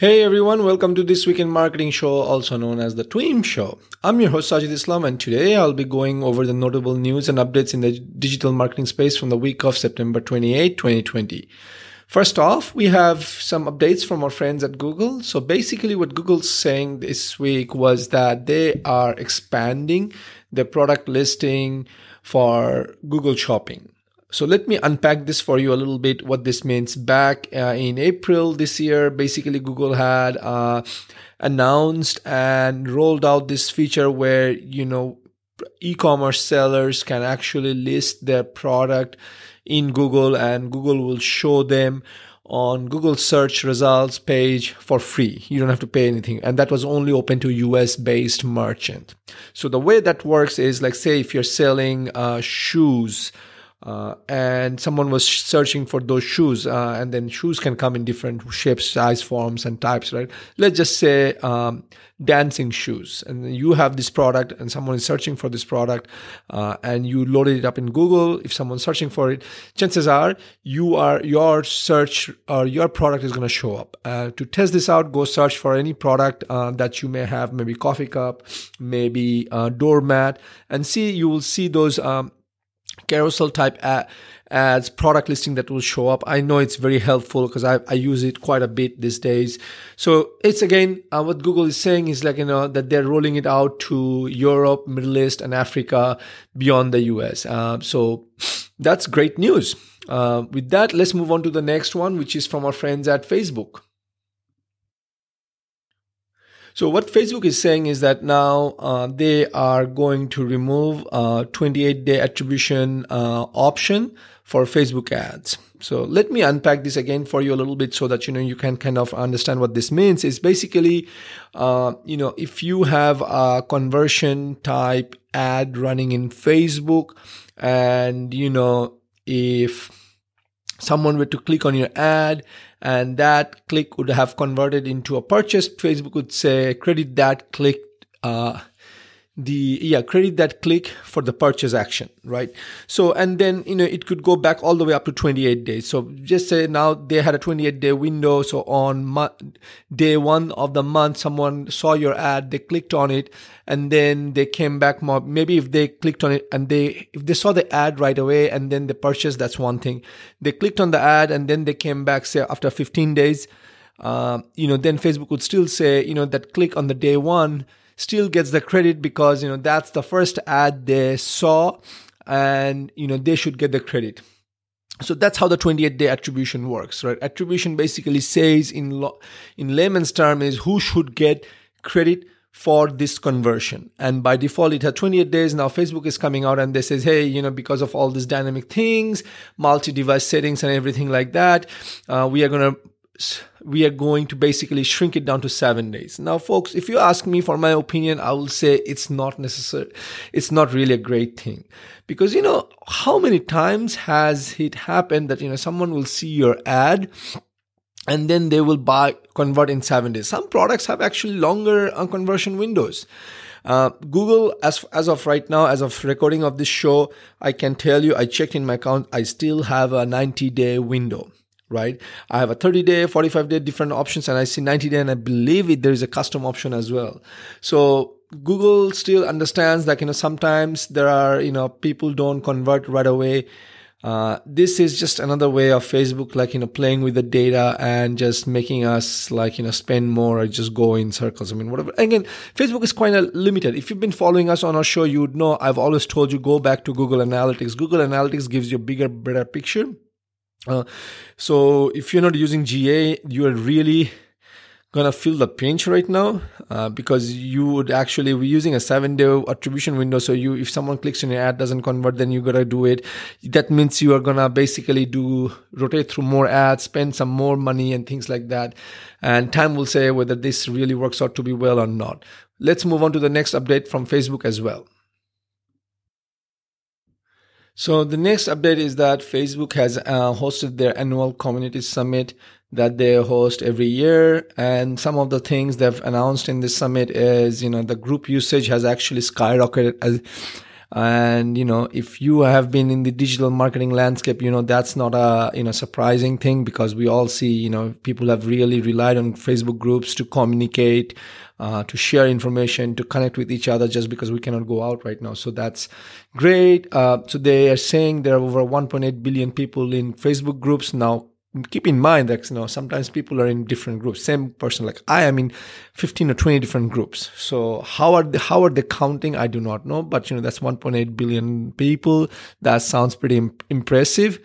Hey everyone, welcome to This Week in Marketing show, also known as the TWIM Show. I'm your host Sajid Islam, and today I'll be going over the notable news and updates in the digital marketing space from the week of September 28, 2020. First off, we have some updates from our friends at Google. So basically, what Google's saying this week was that they are expanding the product listing for Google Shopping. So let me unpack this for you a little bit what this means. Back uh, in April this year, basically Google had uh, announced and rolled out this feature where, you know, e-commerce sellers can actually list their product in Google and Google will show them on Google search results page for free. You don't have to pay anything. And that was only open to US based merchant. So the way that works is like, say, if you're selling uh, shoes, uh, and someone was searching for those shoes uh, and then shoes can come in different shapes size forms and types right? Let's just say um, dancing shoes. And you have this product and someone is searching for this product uh, and you loaded it up in google. If someone's searching for it chances are you are your search or your product is going to show up. Uh, to test this out go search for any product uh, that you may have maybe coffee cup maybe doormat and see you will see those um, carousel type ads, product listing that will show up. I know it's very helpful because I, I use it quite a bit these days. So it's again, uh, what Google is saying is like, you know, that they're rolling it out to Europe, Middle East and Africa beyond the US. Uh, so that's great news. Uh, with that, let's move on to the next one, which is from our friends at Facebook. So what Facebook is saying is that now uh, they are going to remove a 28 day attribution uh, option for Facebook ads. So let me unpack this again for you a little bit so that you know you can kind of understand what this means. Is basically, uh, you know, if you have a conversion type ad running in Facebook, and you know if someone were to click on your ad and that click would have converted into a purchase, Facebook would say credit that click uh, the yeah credit that click for the purchase action right? So and then you know it could go back all the way up to 28 days. So just say now they had a 28 day window. So on mo- day one of the month someone saw your ad they clicked on it and then they came back more. Maybe if they clicked on it and they if they saw the ad right away and then they purchased that's one thing. They clicked on the ad and then they came back say after 15 days uh, you know then facebook would still say you know that click on the day one still gets the credit because you know that's the first ad they saw and you know they should get the credit. So that's how the 28 day attribution works right? Attribution basically says in lo- in layman's term is who should get credit for this conversion. And by default it had 28 days. Now facebook is coming out and they says hey you know because of all these dynamic things multi-device settings and everything like that uh, we are going to we are going to basically shrink it down to seven days. Now, folks, if you ask me for my opinion, I will say it's not necessary. It's not really a great thing because, you know, how many times has it happened that, you know, someone will see your ad and then they will buy, convert in seven days. Some products have actually longer uh, conversion windows. Uh, Google, as as of right now, as of recording of this show, I can tell you, I checked in my account, I still have a 90 day window right? I have a 30 day, 45 day different options and I see 90 day and I believe it, there is a custom option as well. So Google still understands that, you know, sometimes there are, you know, people don't convert right away. Uh, this is just another way of Facebook, like, you know, playing with the data and just making us like, you know, spend more or just go in circles. I mean, whatever. Again, Facebook is quite limited. If you've been following us on our show, you would know I've always told you go back to Google Analytics. Google Analytics gives you a bigger, better picture uh, so if you're not using GA, you are really gonna feel the pinch right now uh, because you would actually be using a seven day attribution window. So you if someone clicks on your ad doesn't convert then you gotta do it. That means you are gonna basically do rotate through more ads spend some more money and things like that. And time will say whether this really works out to be well or not. Let's move on to the next update from facebook as well so the next update is that Facebook has uh, hosted their annual community summit that they host every year. And some of the things they've announced in this summit is, you know, the group usage has actually skyrocketed as, and, you know, if you have been in the digital marketing landscape, you know, that's not a, you know, surprising thing because we all see, you know, people have really relied on Facebook groups to communicate, uh, to share information, to connect with each other just because we cannot go out right now. So that's great. Uh, so they are saying there are over 1.8 billion people in Facebook groups now keep in mind that you know sometimes people are in different groups. Same person like i am in 15 or 20 different groups. So how are they how are they counting? I do not know but you know that's 1.8 billion people. That sounds pretty imp- impressive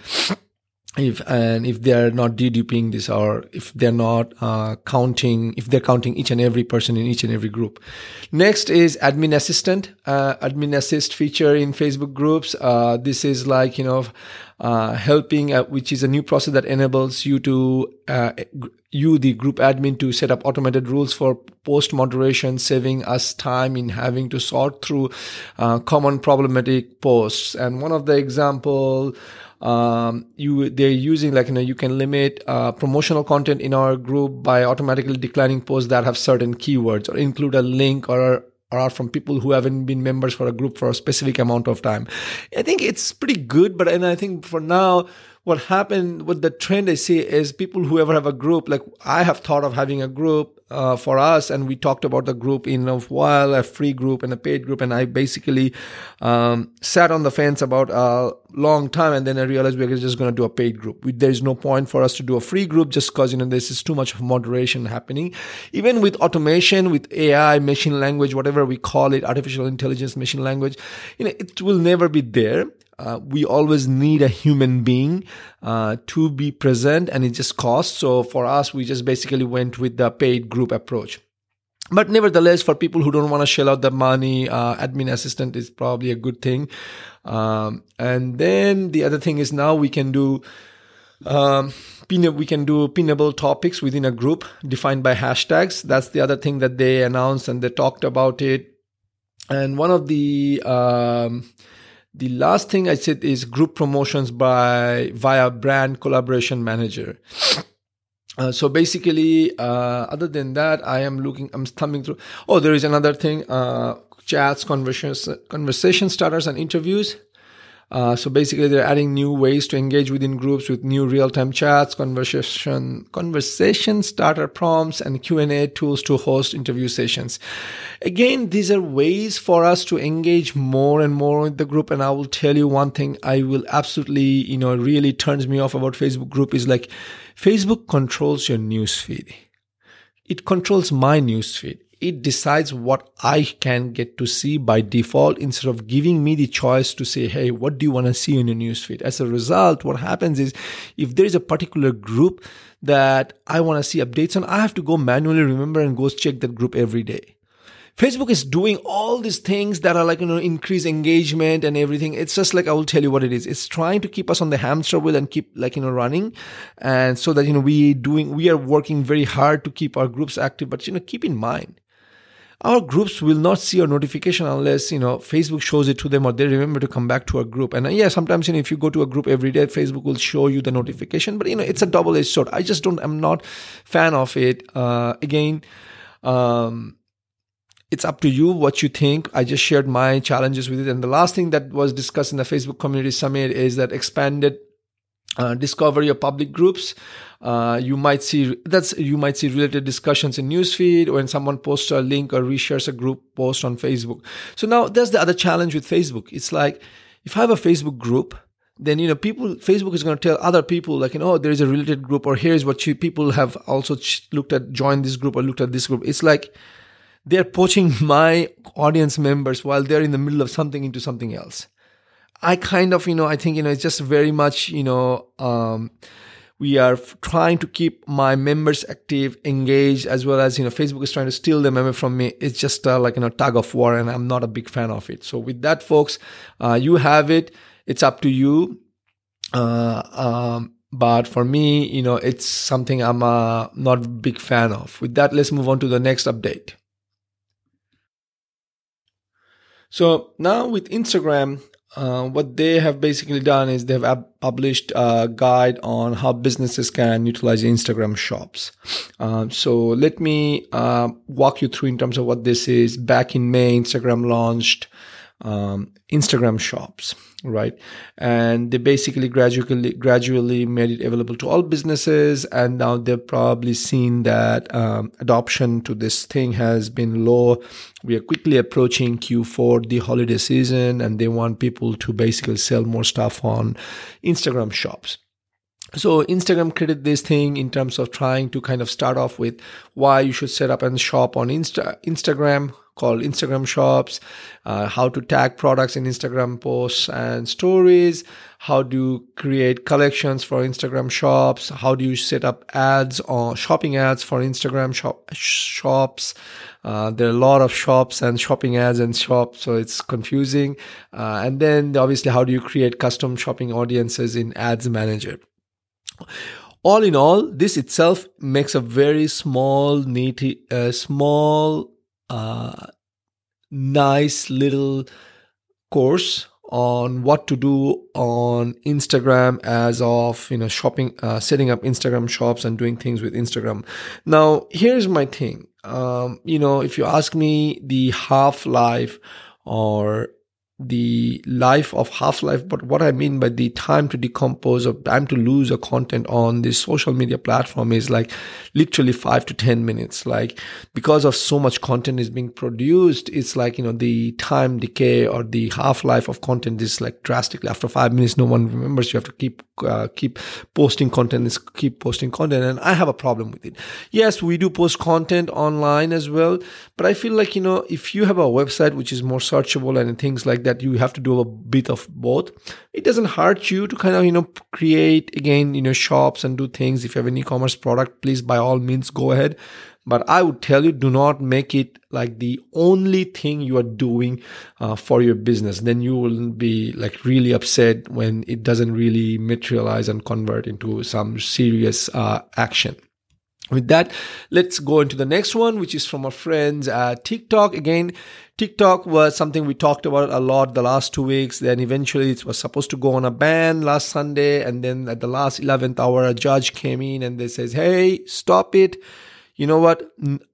if and if they're not deduping this or if they're not uh, counting if they're counting each and every person in each and every group. Next is admin assistant. Uh, admin assist feature in facebook groups. Uh, this is like you know uh, helping uh, which is a new process that enables you to uh, you the group admin to set up automated rules for post moderation saving us time in having to sort through common problematic posts. And one of the example um, you they're using like you know you can limit uh, promotional content in our group by automatically declining posts that have certain keywords or include a link or or are from people who haven't been members for a group for a specific amount of time. I think it's pretty good, but and I think for now what happened with the trend I see is people who ever have a group, like I have thought of having a group uh, for us, and we talked about the group in a while, a free group and a paid group, and I basically um, sat on the fence about a long time, and then I realized we are just going to do a paid group. We, there is no point for us to do a free group just because you know this is too much of moderation happening. Even with automation, with AI, machine language, whatever we call it, artificial intelligence, machine language, you know, it will never be there uh, we always need a human being uh, to be present and it just costs. So for us we just basically went with the paid group approach. But nevertheless for people who don't want to shell out the money uh, admin assistant is probably a good thing. Um, and then the other thing is now we can do um, we can do pinnable topics within a group defined by hashtags. That's the other thing that they announced and they talked about it. And one of the um, the last thing I said is group promotions by via brand collaboration manager. Uh, so basically, uh, other than that, I am looking, I'm thumbing through. Oh, there is another thing, uh, chats, conversations, conversation starters and interviews. Uh, so basically, they're adding new ways to engage within groups with new real-time chats, conversation, conversation starter prompts, and Q and A tools to host interview sessions. Again, these are ways for us to engage more and more with the group. And I will tell you one thing: I will absolutely, you know, really turns me off about Facebook group is like Facebook controls your newsfeed. It controls my newsfeed it decides what I can get to see by default instead of giving me the choice to say, Hey, what do you want to see in your newsfeed? As a result, what happens is if there is a particular group that I want to see updates on, I have to go manually remember and go check that group every day. Facebook is doing all these things that are like, you know, increase engagement and everything. It's just like, I will tell you what it is. It's trying to keep us on the hamster wheel and keep like, you know, running. And so that, you know, we doing, we are working very hard to keep our groups active. But, you know, keep in mind, our groups will not see a notification unless you know facebook shows it to them or they remember to come back to a group and uh, yeah sometimes you know if you go to a group every day facebook will show you the notification but you know it's a double-edged sword i just don't i'm not fan of it uh, again um, it's up to you what you think. I just shared my challenges with it. And the last thing that was discussed in the Facebook Community Summit is that expanded uh, discovery of public groups. Uh, you might see that's you might see related discussions in newsfeed when someone posts a link or reshares a group post on Facebook. So now there's the other challenge with Facebook. It's like if I have a Facebook group, then you know people Facebook is going to tell other people like you know oh, there is a related group or here's what you, people have also looked at joined this group or looked at this group. It's like they're poaching my audience members while they're in the middle of something into something else. I kind of, you know, I think, you know, it's just very much, you know, um, we are trying to keep my members active, engaged, as well as, you know, Facebook is trying to steal the member from me. It's just uh, like, you know, tug of war and I'm not a big fan of it. So with that, folks, uh, you have it. It's up to you. Uh, um, but for me, you know, it's something I'm uh, not a big fan of. With that, let's move on to the next update. So now with Instagram, uh, what they have basically done is they've published a guide on how businesses can utilize Instagram shops. Um, so let me uh, walk you through in terms of what this is. Back in May, Instagram launched um, Instagram shops, right? And they basically gradually gradually made it available to all businesses, and now they've probably seen that um, adoption to this thing has been low. We are quickly approaching Q4, the holiday season, and they want people to basically sell more stuff on Instagram shops. So Instagram created this thing in terms of trying to kind of start off with why you should set up and shop on Insta- Instagram called Instagram shops, uh, how to tag products in Instagram posts and stories, how do you create collections for Instagram shops, how do you set up ads or shopping ads for Instagram shop, shops. Uh, there are a lot of shops and shopping ads and shops, so it's confusing. Uh, and then obviously, how do you create custom shopping audiences in Ads Manager? all in all, this itself makes a very small, neat, uh, small uh, nice little course on what to do on Instagram as of you know shopping uh, setting up Instagram shops and doing things with Instagram. Now here's my thing. Um, you know if you ask me the half life or the life of half life but what i mean by the time to decompose or time to lose a content on this social media platform is like literally 5 to 10 minutes. Like because of so much content is being produced it's like you know the time decay or the half life of content is like drastically. After 5 minutes no one remembers. You have to keep uh, keep posting content keep posting content and i have a problem with it. Yes we do post content online as well but i feel like you know if you have a website which is more searchable and things like that you have to do a bit of both. It doesn't hurt you to kind of you know create again you know shops and do things. If you have an e-commerce product please by all means go ahead. But i would tell you do not make it like the only thing you are doing uh, for your business. Then you will be like really upset when it doesn't really materialize and convert into some serious uh, action with that, let's go into the next one, which is from our friends TikTok. Again, TikTok was something we talked about a lot the last two weeks. Then eventually it was supposed to go on a ban last Sunday. And then at the last 11th hour, a judge came in and they says, Hey, stop it you know what,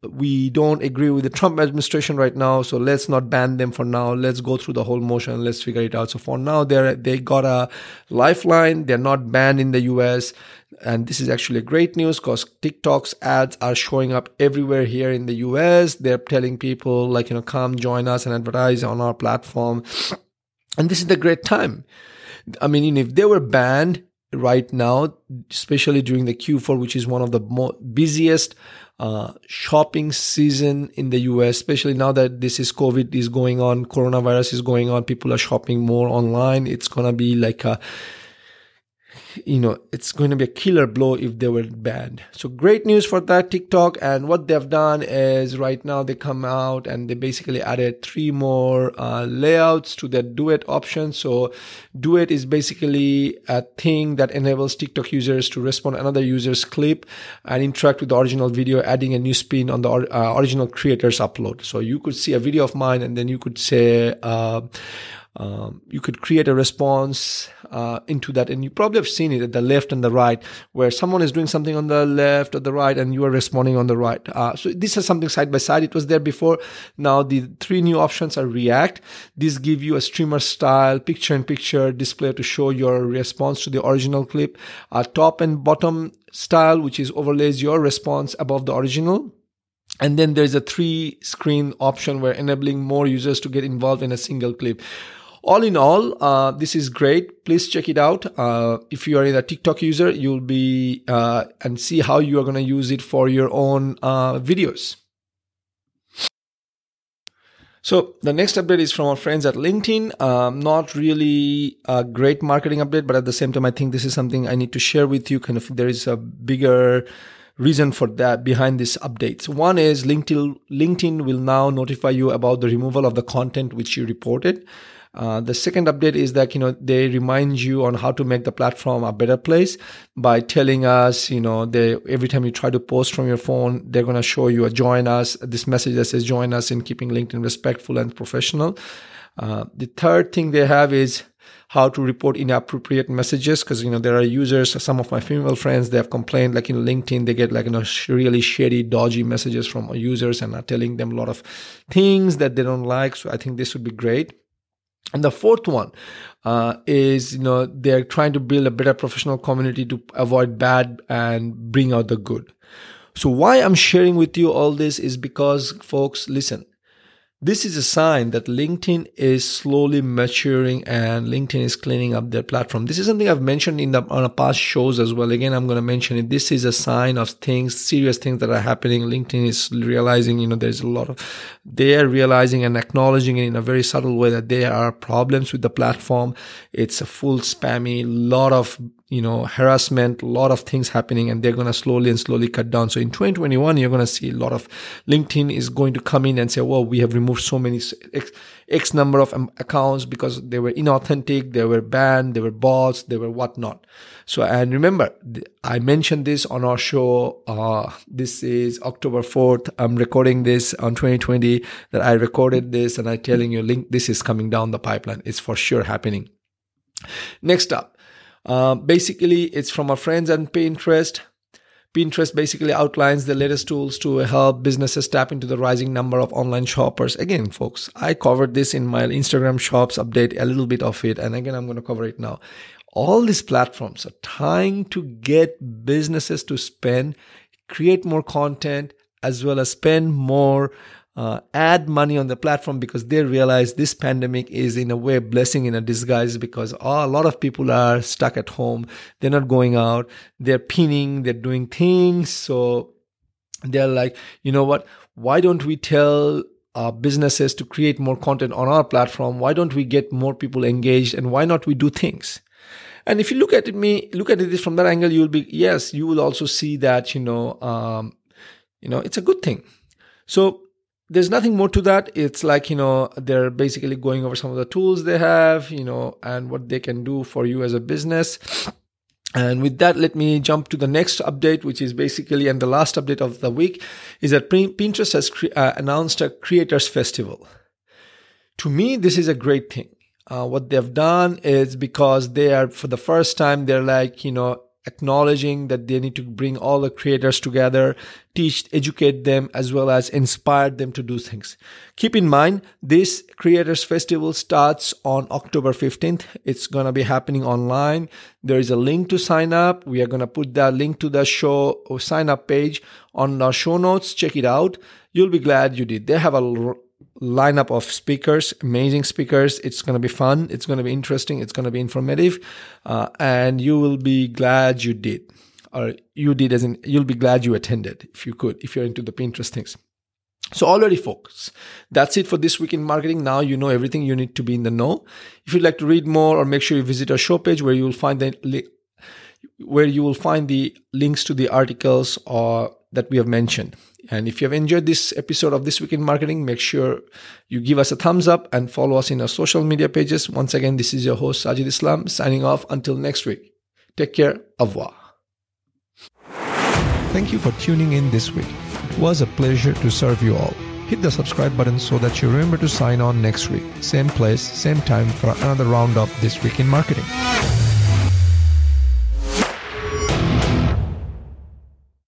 we don't agree with the Trump administration right now, so let's not ban them for now. Let's go through the whole motion. Let's figure it out. So for now, they're, they got a lifeline. They're not banned in the US. And this is actually great news because TikTok's ads are showing up everywhere here in the US. They're telling people like, you know, come join us and advertise on our platform. And this is the great time. I mean, if they were banned right now, especially during the Q4, which is one of the busiest uh, shopping season in the US, especially now that this is COVID is going on, coronavirus is going on, people are shopping more online. It's gonna be like a you know, it's going to be a killer blow if they were banned. So great news for that TikTok. And what they've done is right now they come out and they basically added three more uh, layouts to their duet option. So duet is basically a thing that enables TikTok users to respond another user's clip and interact with the original video, adding a new spin on the uh, original creator's upload. So you could see a video of mine and then you could say, uh, um, you could create a response uh, into that and you probably have seen it at the left and the right where someone is doing something on the left or the right and you are responding on the right. Uh, so this is something side by side. It was there before. Now the three new options are react. These give you a streamer style picture in picture display to show your response to the original clip. Uh, top and bottom style which is overlays your response above the original. And then there's a three screen option where enabling more users to get involved in a single clip all in all, uh, this is great. Please check it out. Uh, if you are a TikTok user, you'll be uh, and see how you are going to use it for your own uh, videos. So the next update is from our friends at LinkedIn. Um, not really a great marketing update, but at the same time, I think this is something I need to share with you. Kind of, there is a bigger reason for that behind these updates. One is LinkedIn, LinkedIn will now notify you about the removal of the content which you reported. Uh, the second update is that you know they remind you on how to make the platform a better place by telling us you know they every time you try to post from your phone they're going to show you a join us this message that says join us in keeping LinkedIn respectful and professional. Uh, the third thing they have is how to report inappropriate messages because you know there are users some of my female friends they have complained like in linkedin they get like you know really shady dodgy messages from users and are telling them a lot of things that they don't like so i think this would be great and the fourth one uh, is you know they're trying to build a better professional community to avoid bad and bring out the good. So why i'm sharing with you all this is because folks listen this is a sign that LinkedIn is slowly maturing and LinkedIn is cleaning up their platform. This is something I've mentioned in the on past shows as well. Again, I'm going to mention it. This is a sign of things, serious things that are happening. LinkedIn is realizing, you know, there's a lot of, they are realizing and acknowledging in a very subtle way that there are problems with the platform. It's a full spammy, lot of you know, harassment, a lot of things happening and they're going to slowly and slowly cut down. So in 2021, you're going to see a lot of LinkedIn is going to come in and say, well, we have removed so many X, X number of um, accounts because they were inauthentic, they were banned, they were bots, they were whatnot. So, and remember, I mentioned this on our show. Uh, this is October 4th. I'm recording this on 2020 that I recorded this and I'm telling you, link, this is coming down the pipeline. It's for sure happening. Next up, uh, basically, it's from our friends at Pinterest. Pinterest basically outlines the latest tools to help businesses tap into the rising number of online shoppers. Again, folks, I covered this in my Instagram shops update, a little bit of it. And again, I'm going to cover it now. All these platforms are trying to get businesses to spend, create more content, as well as spend more uh, add money on the platform because they realize this pandemic is in a way a blessing in a disguise because oh, a lot of people are stuck at home. They're not going out. They're pinning. They're doing things. So they're like you know what? Why don't we tell our businesses to create more content on our platform? Why don't we get more people engaged? And why not we do things? And if you look at me look at it from that angle you'll be yes you will also see that you know um, you know it's a good thing. So there's nothing more to that. It's like, you know, they're basically going over some of the tools they have, you know, and what they can do for you as a business. And with that, let me jump to the next update, which is basically, and the last update of the week is that Pinterest has cre- uh, announced a creators festival. To me, this is a great thing. Uh, what they've done is because they are, for the first time, they're like, you know, acknowledging that they need to bring all the creators together, teach, educate them, as well as inspire them to do things. Keep in mind, this Creators Festival starts on October 15th. It's going to be happening online. There is a link to sign up. We are going to put that link to the show or sign up page on our show notes. Check it out. You'll be glad you did. They have a lineup of speakers, amazing speakers. It's going to be fun. It's going to be interesting. It's going to be informative. Uh, and you will be glad you did, or you did as in, you'll be glad you attended if you could, if you're into the Pinterest things. So already folks, that's it for this week in marketing. Now you know everything you need to be in the know. If you'd like to read more or make sure you visit our show page where you will find the li- where you will find the links to the articles or that we have mentioned. And if you have enjoyed this episode of This Week in Marketing, make sure you give us a thumbs up and follow us in our social media pages. Once again, this is your host, Sajid Islam, signing off until next week. Take care. Au revoir. Thank you for tuning in this week. It was a pleasure to serve you all. Hit the subscribe button so that you remember to sign on next week. Same place, same time for another round of This Week in Marketing.